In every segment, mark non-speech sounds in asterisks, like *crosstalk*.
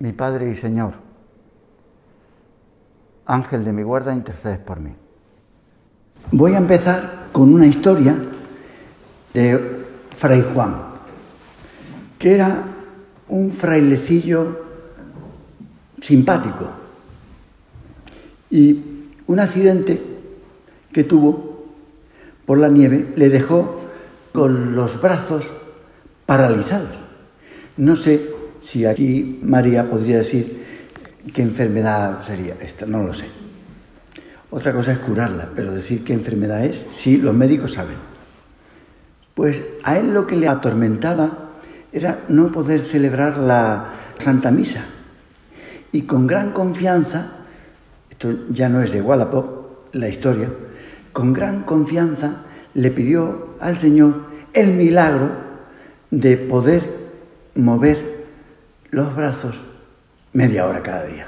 mi Padre y Señor, Ángel de mi guarda, intercedes por mí. Voy a empezar con una historia de Fray Juan, que era un frailecillo simpático y un accidente que tuvo por la nieve le dejó con los brazos paralizados. No sé si aquí María podría decir qué enfermedad sería esta, no lo sé. Otra cosa es curarla, pero decir qué enfermedad es, sí, los médicos saben. Pues a él lo que le atormentaba era no poder celebrar la Santa Misa. Y con gran confianza, esto ya no es de Wallapop, la historia, con gran confianza le pidió al Señor el milagro de poder mover los brazos media hora cada día.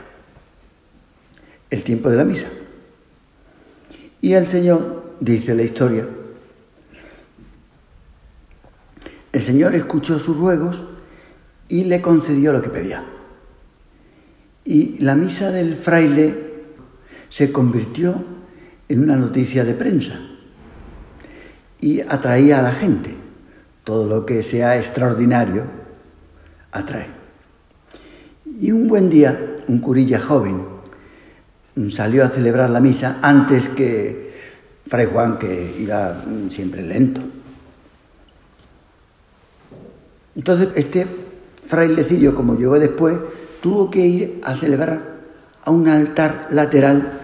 El tiempo de la misa. Y el Señor, dice la historia, el Señor escuchó sus ruegos y le concedió lo que pedía. Y la misa del fraile se convirtió en una noticia de prensa y atraía a la gente. Todo lo que sea extraordinario atrae. Y un buen día, un curilla joven salió a celebrar la misa antes que Fray Juan, que iba siempre lento. Entonces, este frailecillo, como llegó después, tuvo que ir a celebrar a un altar lateral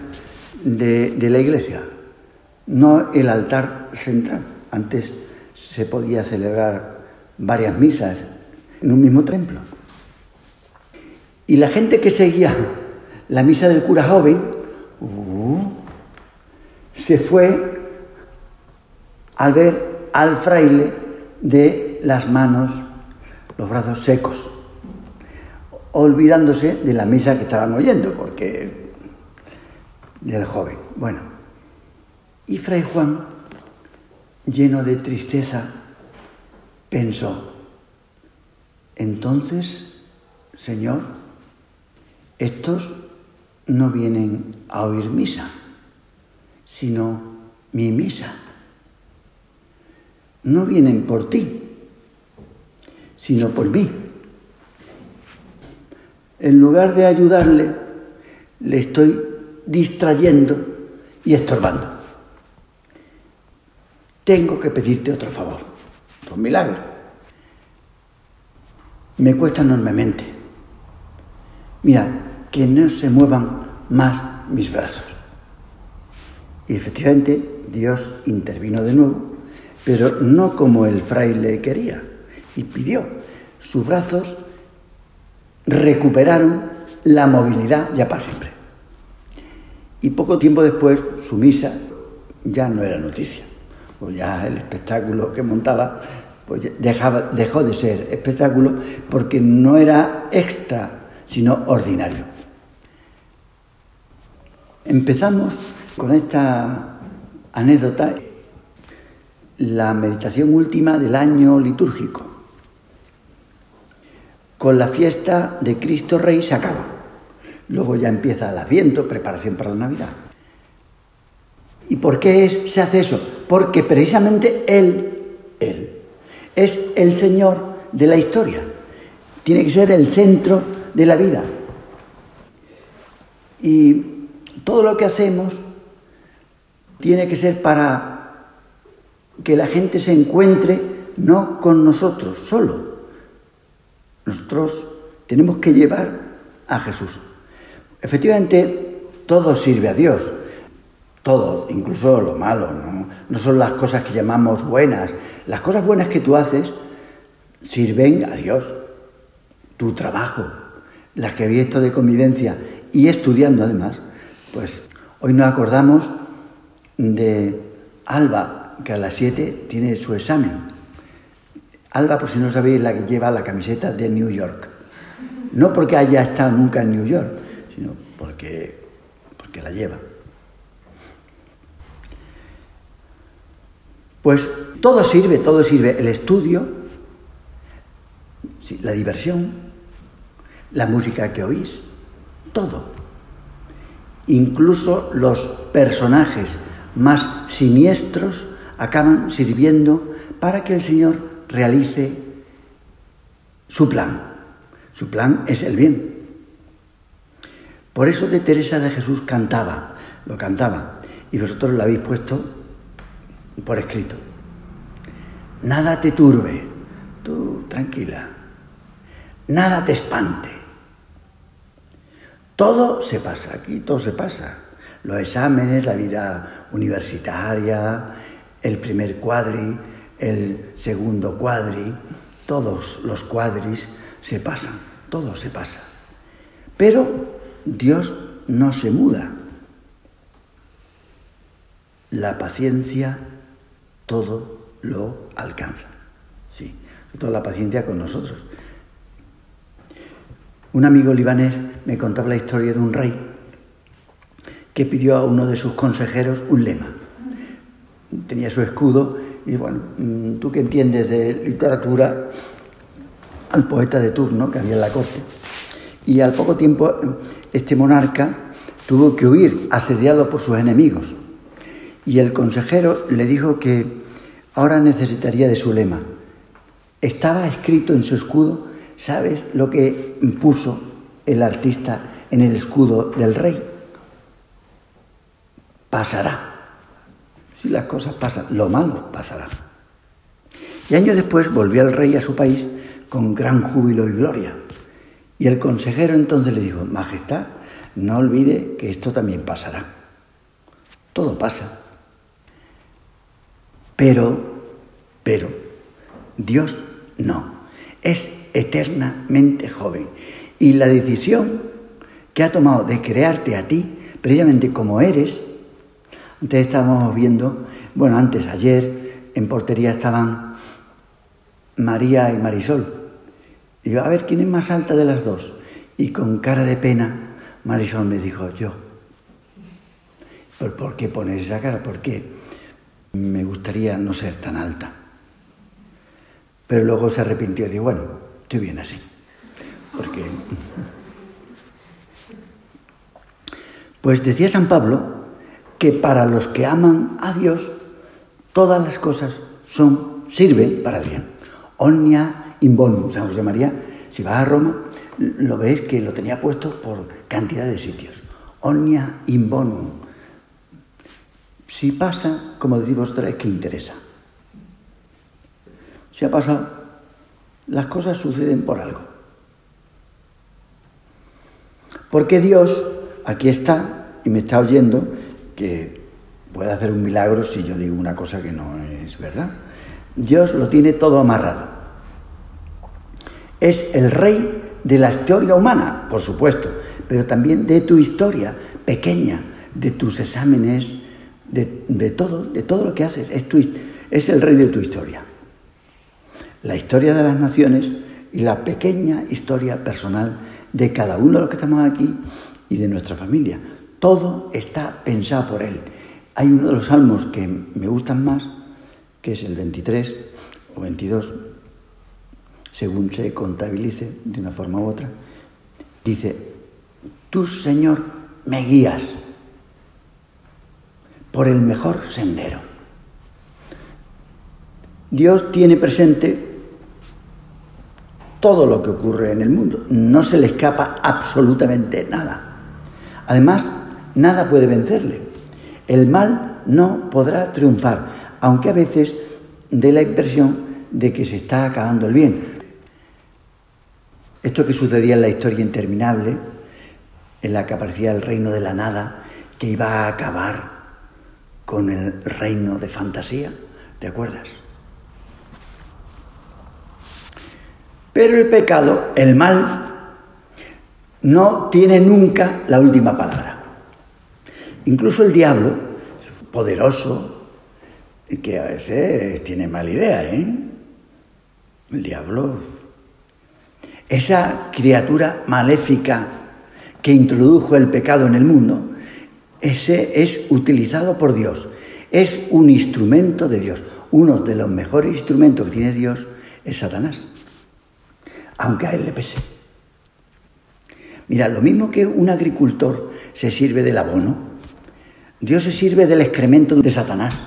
de, de la iglesia, no el altar central. Antes se podía celebrar varias misas en un mismo templo. Y la gente que seguía la misa del cura joven uh, se fue al ver al fraile de las manos, los brazos secos, olvidándose de la misa que estaban oyendo, porque del joven. Bueno, y Fray Juan, lleno de tristeza, pensó, entonces, Señor, estos no vienen a oír misa, sino mi misa. No vienen por ti, sino por mí. En lugar de ayudarle, le estoy distrayendo y estorbando. Tengo que pedirte otro favor, un milagro. Me cuesta enormemente. Mira, que no se muevan más mis brazos. Y efectivamente Dios intervino de nuevo, pero no como el fraile quería, y pidió. Sus brazos recuperaron la movilidad ya para siempre. Y poco tiempo después su misa ya no era noticia, o ya el espectáculo que montaba pues dejaba, dejó de ser espectáculo porque no era extra, sino ordinario. Empezamos con esta anécdota, la meditación última del año litúrgico. Con la fiesta de Cristo Rey se acaba. Luego ya empieza el Adviento, preparación para la Navidad. ¿Y por qué se hace eso? Porque precisamente Él, Él, es el Señor de la historia. Tiene que ser el centro de la vida. Y todo lo que hacemos tiene que ser para que la gente se encuentre no con nosotros solo. Nosotros tenemos que llevar a Jesús. Efectivamente, todo sirve a Dios. Todo, incluso lo malo, ¿no? son las cosas que llamamos buenas. Las cosas buenas que tú haces sirven a Dios. Tu trabajo, las que había esto de convivencia y estudiando además, pues hoy nos acordamos de Alba, que a las 7 tiene su examen. Alba, por si no sabéis, la que lleva la camiseta de New York. No porque haya estado nunca en New York, sino porque, porque la lleva. Pues todo sirve, todo sirve. El estudio, la diversión, la música que oís, todo. Incluso los personajes más siniestros acaban sirviendo para que el Señor realice su plan. Su plan es el bien. Por eso de Teresa de Jesús cantaba, lo cantaba, y vosotros lo habéis puesto por escrito. Nada te turbe, tú tranquila, nada te espante. Todo se pasa, aquí todo se pasa. Los exámenes, la vida universitaria, el primer cuadri, el segundo cuadri, todos los cuadris se pasan, todo se pasa. Pero Dios no se muda. La paciencia todo lo alcanza. Sí, toda la paciencia con nosotros. Un amigo libanés me contaba la historia de un rey que pidió a uno de sus consejeros un lema. Tenía su escudo y bueno, mm, tú que entiendes de literatura, al poeta de turno que había en la corte. Y al poco tiempo este monarca tuvo que huir asediado por sus enemigos. Y el consejero le dijo que ahora necesitaría de su lema. Estaba escrito en su escudo, ¿sabes lo que puso el artista en el escudo del rey? Pasará. Si las cosas pasan, lo malo pasará. Y años después volvió el rey a su país con gran júbilo y gloria. Y el consejero entonces le dijo, Majestad, no olvide que esto también pasará. Todo pasa. Pero, pero, Dios no. Es eternamente joven. Y la decisión que ha tomado de crearte a ti, precisamente como eres, antes estábamos viendo, bueno, antes, ayer, en portería estaban María y Marisol. Y yo, a ver, ¿quién es más alta de las dos? Y con cara de pena, Marisol me dijo, yo. ¿Por, qué pones esa cara? Porque me gustaría no ser tan alta. Pero luego se arrepintió y dijo, bueno, estoy bien así. Porque... Pues decía San Pablo que para los que aman a Dios, todas las cosas son, sirven para el bien. Omnia in bonum. San José María, si vas a Roma, lo ves que lo tenía puesto por cantidad de sitios. Omnia in bonum. Si pasa, como decís vosotros, es que interesa. Si ha pasado, las cosas suceden por algo. Porque Dios aquí está y me está oyendo que puede hacer un milagro si yo digo una cosa que no es verdad. Dios lo tiene todo amarrado. Es el rey de la historia humana, por supuesto, pero también de tu historia pequeña, de tus exámenes, de, todo, de todo lo que haces. Es, es el rey de tu historia. La historia de las naciones y la pequeña historia personal de cada uno de los que estamos aquí y de nuestra familia. Todo está pensado por Él. Hay uno de los salmos que me gustan más, que es el 23 o 22, según se contabilice de una forma u otra. Dice, tú Señor me guías por el mejor sendero. Dios tiene presente todo lo que ocurre en el mundo. No se le escapa absolutamente nada. Además, nada puede vencerle. El mal no podrá triunfar, aunque a veces dé la impresión de que se está acabando el bien. Esto que sucedía en la historia interminable, en la que aparecía el reino de la nada, que iba a acabar con el reino de fantasía, ¿te acuerdas? Pero el pecado, el mal, no tiene nunca la última palabra. Incluso el diablo, poderoso, que a veces tiene mala idea, ¿eh? El diablo, esa criatura maléfica que introdujo el pecado en el mundo, ese es utilizado por Dios. Es un instrumento de Dios. Uno de los mejores instrumentos que tiene Dios es Satanás. Aunque a él le pese. Mira, lo mismo que un agricultor se sirve del abono, Dios se sirve del excremento de Satanás,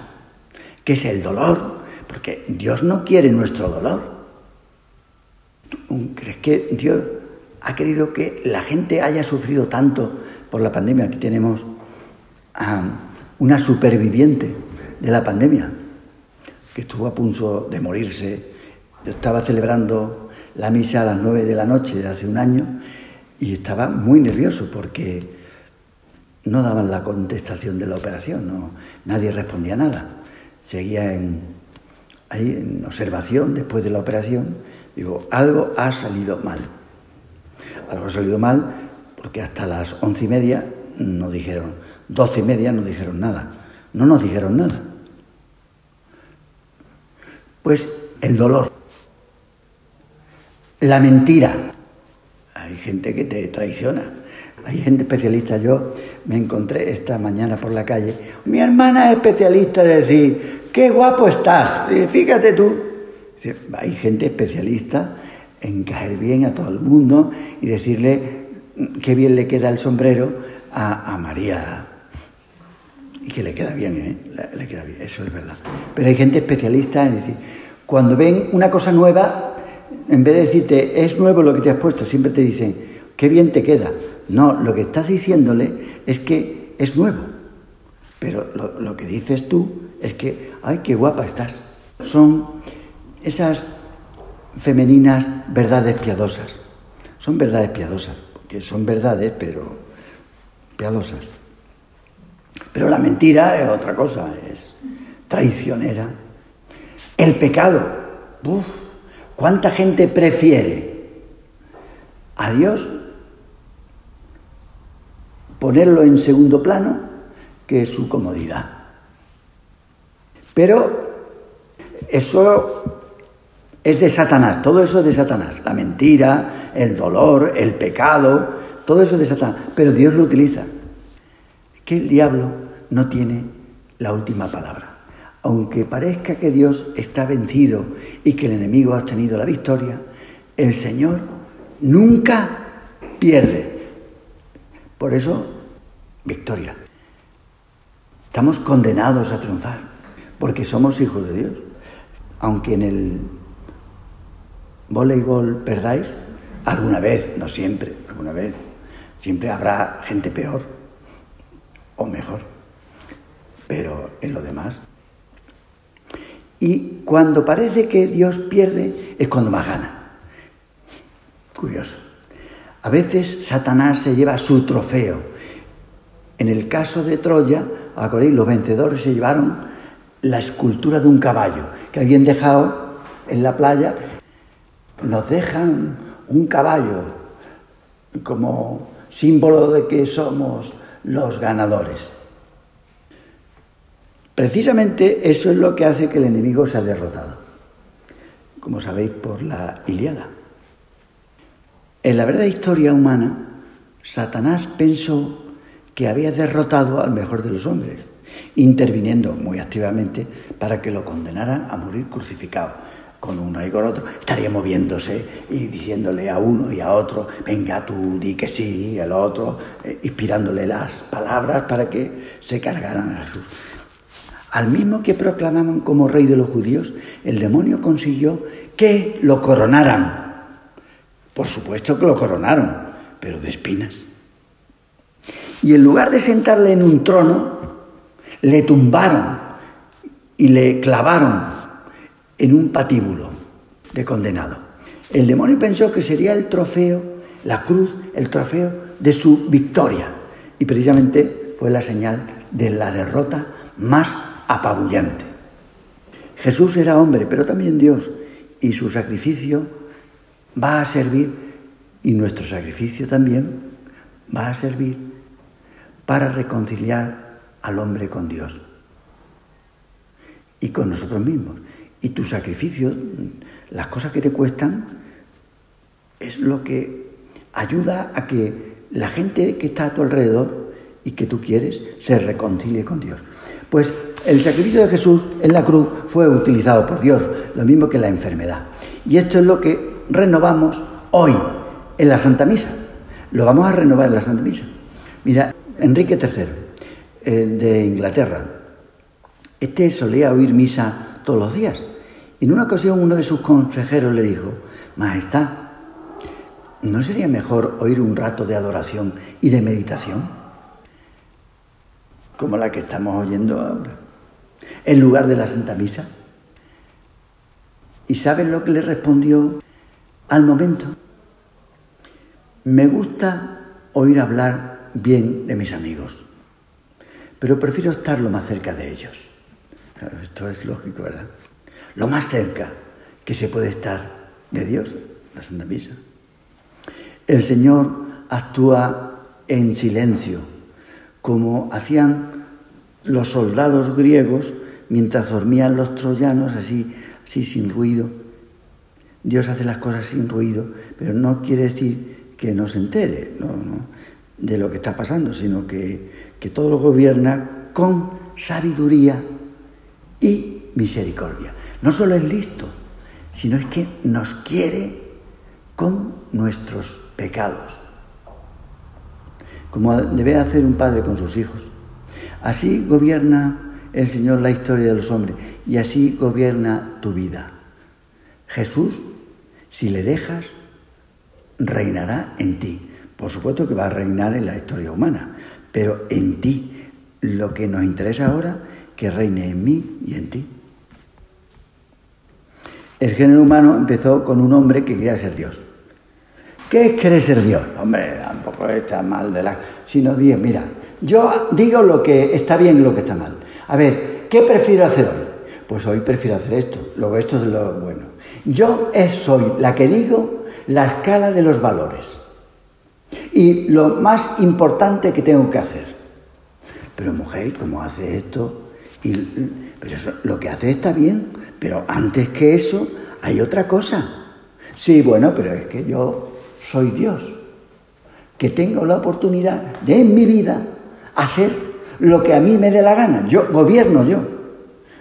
que es el dolor, porque Dios no quiere nuestro dolor. ¿Crees que Dios ha querido que la gente haya sufrido tanto por la pandemia? Aquí tenemos a una superviviente de la pandemia que estuvo a punto de morirse. Estaba celebrando la misa a las nueve de la noche de hace un año y estaba muy nervioso porque no daban la contestación de la operación, no, nadie respondía nada. Seguía en, ahí en observación después de la operación. Digo, algo ha salido mal. Algo ha salido mal porque hasta las once y media nos dijeron, doce y media no dijeron nada. No nos dijeron nada. Pues el dolor, la mentira, hay gente que te traiciona. Hay gente especialista. Yo me encontré esta mañana por la calle. Mi hermana es especialista de decir, qué guapo estás. fíjate tú. Hay gente especialista en caer bien a todo el mundo y decirle qué bien le queda el sombrero a, María. Y que le queda bien, ¿eh? Le, queda bien, eso es verdad. Pero hay gente especialista en decir, cuando ven una cosa nueva, en vez de decirte, es nuevo lo que te has puesto, siempre te dicen, qué bien te queda. No, lo que estás diciéndole es que es nuevo. Pero lo, que dices tú es que, ay, qué guapa estás. Son esas femeninas verdades piadosas. Son verdades piadosas, porque son verdades, pero piadosas. Pero la mentira es otra cosa, es traicionera. El pecado, uff, ¿Cuánta gente prefiere a Dios ponerlo en segundo plano que su comodidad? Pero eso es de Satanás, todo eso es de Satanás, la mentira, el dolor, el pecado, todo eso es de Satanás, pero Dios lo utiliza. Que el diablo no tiene la última palabra aunque parezca que Dios está vencido y que el enemigo ha tenido la victoria, el Señor nunca pierde. Por eso, victoria. Estamos condenados a triunfar, porque somos hijos de Dios. Aunque en el voleibol perdáis, alguna vez, no siempre, alguna vez, siempre habrá gente peor o mejor. Pero en lo demás, y cuando parece que Dios pierde es cuando más gana. Curioso. A veces Satanás se lleva su trofeo. En el caso de Troya, acordáis, los vencedores se llevaron la escultura de un caballo que habían dejado en la playa. Nos dejan un caballo como símbolo de que somos los ganadores. Precisamente eso es lo que hace que el enemigo sea derrotado, como sabéis por la Iliada. En la verdadera historia humana, Satanás pensó que había derrotado al mejor de los hombres, interviniendo muy activamente para que lo condenaran a morir crucificado. Con uno y con otro estaría moviéndose y diciéndole a uno y a otro, venga tú, di que sí, y al otro, eh, inspirándole las palabras para que se cargaran a Jesús. Al mismo que proclamaban como rey de los judíos, el demonio consiguió que lo coronaran. Por supuesto que lo coronaron, pero de espinas. Y en lugar de sentarle en un trono, le tumbaron y le clavaron en un patíbulo de condenado. El demonio pensó que sería el trofeo, la cruz, el trofeo de su victoria. Y precisamente fue la señal de la derrota más apabullante. Jesús era hombre, pero también Dios, y su sacrificio va a servir Y nuestro sacrificio también va a servir para reconciliar al hombre con Dios y con nosotros mismos. Y tu sacrificio, las cosas que te cuestan, es lo que ayuda a que la gente que está a tu alrededor y que tú quieres se reconcilie con Dios. Pues el sacrificio de Jesús en la cruz fue utilizado por Dios, lo mismo que la enfermedad. Y esto es lo que renovamos hoy en la Santa Misa. Lo vamos a renovar en la Santa Misa. Mira, Enrique III, eh, de Inglaterra, este solía oír misa todos los días. En una ocasión uno de sus consejeros le dijo, Majestad, ¿no sería mejor oír un rato de adoración y de meditación? Como la que estamos oyendo ahora, en lugar de la Santa Misa. ¿Y saben lo que le respondió al momento? Me gusta oír hablar bien de mis amigos, pero prefiero estar lo más cerca de ellos. esto es lógico, ¿verdad? Lo más cerca que se puede estar de Dios, la Santa Misa. El Señor actúa en silencio, como hacían los soldados griegos mientras dormían los troyanos, así, así sin ruido. Dios hace las cosas sin ruido, pero no quiere decir que no se entere de lo que está pasando, sino que, que todo lo gobierna con sabiduría y misericordia. No solo es listo, sino es que nos quiere con nuestros pecados, como debe hacer un padre con sus hijos. Así gobierna el Señor la historia de los hombres y así gobierna tu vida. Jesús, si le dejas, reinará en ti. Por supuesto que va a reinar en la historia humana, pero en ti. Lo que nos interesa ahora, que reine en mí y en ti. El género humano empezó con un hombre que quería ser Dios. ¿Qué es querer ser Dios? Hombre, está mal de la... Sino, Dios, mira, yo digo lo que está bien y lo que está mal. A ver, ¿qué prefiero hacer hoy? Pues hoy prefiero hacer esto, luego esto es lo bueno. Yo es, soy la que digo la escala de los valores y lo más importante que tengo que hacer. Pero mujer, ¿cómo hace esto? Y, pero lo que hace está bien, pero antes que eso hay otra cosa. Sí, bueno, pero es que yo soy Dios, que tengo la oportunidad de en mi vida hacer lo que a mí me dé la gana. Yo gobierno yo.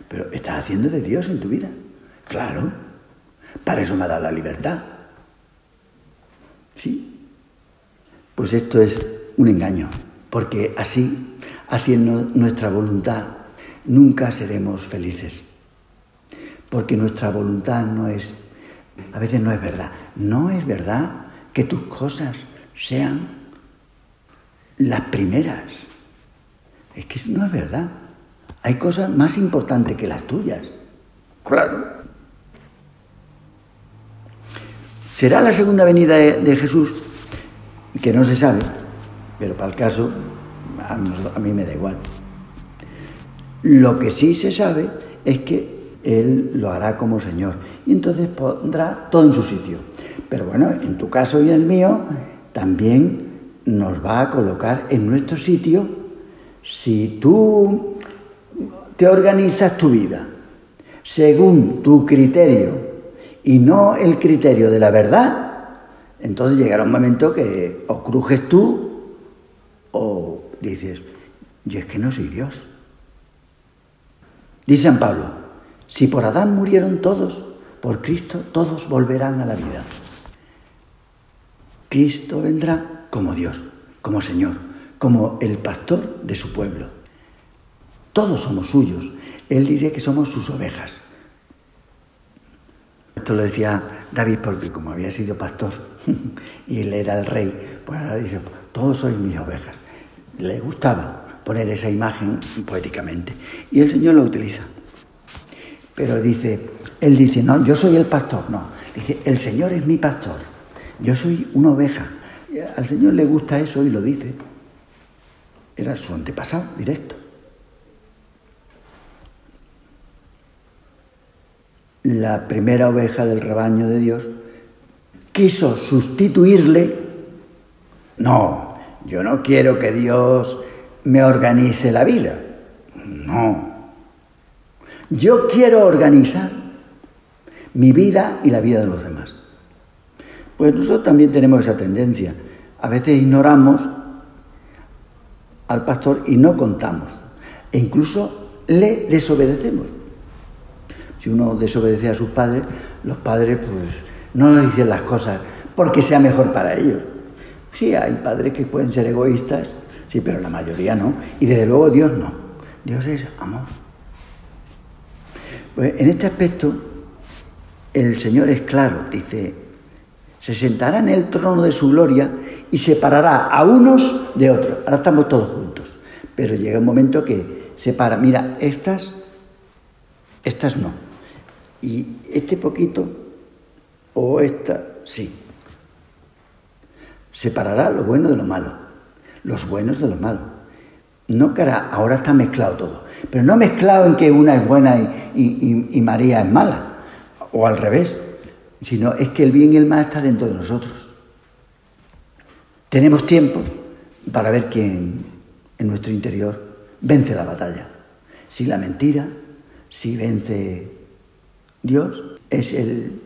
Pero estás haciendo de Dios en tu vida. Claro. Para eso me da la libertad. ¿Sí? Pues esto es un engaño, porque así, haciendo nuestra voluntad, nunca seremos felices. Porque nuestra voluntad no es, a veces no es verdad. No es verdad que tus cosas sean las primeras. Es que no es verdad. Hay cosas más importantes que las tuyas. Claro. ¿Será la segunda venida de, Jesús? Que no se sabe, pero para el caso a, mí me da igual. Lo que sí se sabe es que Él lo hará como Señor y entonces pondrá todo en su sitio. Pero bueno, en tu caso y en el mío, también nos va a colocar en nuestro sitio si tú te organizas tu vida según tu criterio y no el criterio de la verdad, entonces llegará un momento que o crujes tú o dices, yo es que no soy Dios. Dice San Pablo, si por Adán murieron todos, por Cristo todos volverán a la vida. Cristo vendrá como Dios, como Señor, como el pastor de su pueblo. Todos somos suyos. Él dice que somos sus ovejas. Esto lo decía David porque como había sido pastor *laughs* y él era el rey, pues ahora dice, todos sois mis ovejas. Le gustaba poner esa imagen poéticamente. Y el Señor lo utiliza. Pero dice, él dice, no, yo soy el pastor, no. Dice, el Señor es mi pastor. Yo soy una oveja. al Señor le gusta eso y lo dice. Era su antepasado directo. la primera oveja del rebaño de Dios, quiso sustituirle, no, yo no quiero que Dios me organice la vida, no. Yo quiero organizar mi vida y la vida de los demás. Pues nosotros también tenemos esa tendencia. A veces ignoramos al pastor y no contamos. E incluso le desobedecemos. Si uno desobedece a sus padres, los padres pues no nos dicen las cosas porque sea mejor para ellos. Sí, hay padres que pueden ser egoístas, sí, pero la mayoría no. Y desde luego Dios no. Dios es amor. Pues en este aspecto, el Señor es claro, dice, se sentará en el trono de su gloria y separará a unos de otros. Ahora estamos todos juntos, pero llega un momento que separa, mira, estas, estas no. Y este poquito o esta sí. Separará lo bueno de lo malo, los buenos de los malos. No ahora está mezclado todo, pero no mezclado en que una es buena y, María es mala, o al revés, sino es que el bien y el mal está dentro de nosotros. Tenemos tiempo para ver quién en nuestro interior vence la batalla. Si la mentira, si vence Dios, es el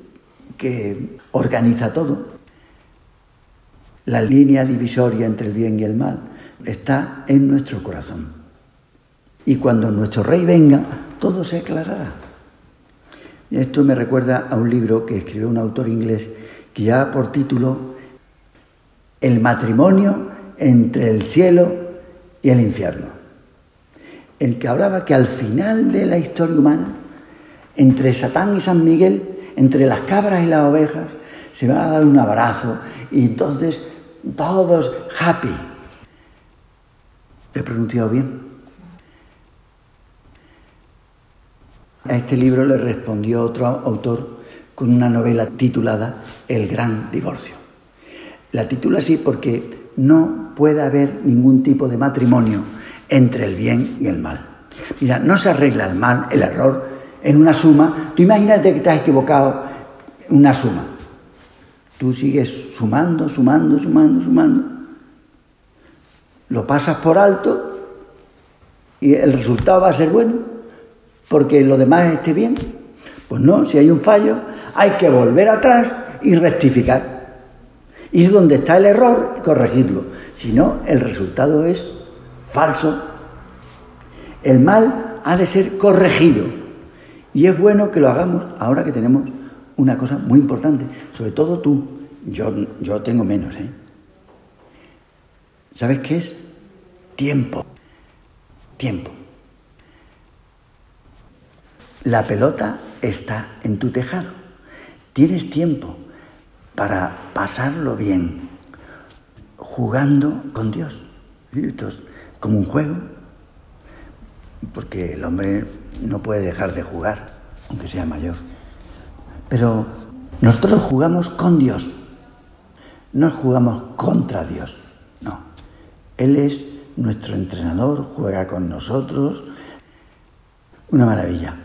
que organiza todo. La línea divisoria entre el bien y el mal está en nuestro corazón. Y cuando nuestro rey venga, todo se aclarará. Esto me recuerda a un libro que escribió un autor inglés que lleva por título El matrimonio entre el cielo y el infierno. El que hablaba que al final de la historia humana, entre Satán y San Miguel, entre las cabras y las ovejas, se van a dar un abrazo y entonces todos happy. ¿Lo he pronunciado bien? A este libro le respondió otro autor con una novela titulada El gran divorcio. La titula así porque no puede haber ningún tipo de matrimonio entre el bien y el mal. Mira, no se arregla el mal, el error, en una suma. Tú imagínate que te has equivocado una suma. Tú sigues sumando, sumando, sumando, sumando. Lo pasas por alto y el resultado va a ser bueno porque lo demás esté bien. Pues no, si hay un fallo, hay que volver atrás y rectificar. Ir donde está el error y corregirlo. Si no, el resultado es falso. El mal ha de ser corregido. Y es bueno que lo hagamos ahora que tenemos una cosa muy importante, sobre todo tú. Yo, yo tengo menos, ¿eh? ¿Sabes qué es? Tiempo. Tiempo. La pelota está en tu tejado. Tienes tiempo para pasarlo bien, jugando con Dios. Esto es como un juego, porque el hombre no puede dejar de jugar, aunque sea mayor. Pero nosotros jugamos con Dios, no jugamos contra Dios, no. Él es nuestro entrenador, juega con nosotros. Una maravilla,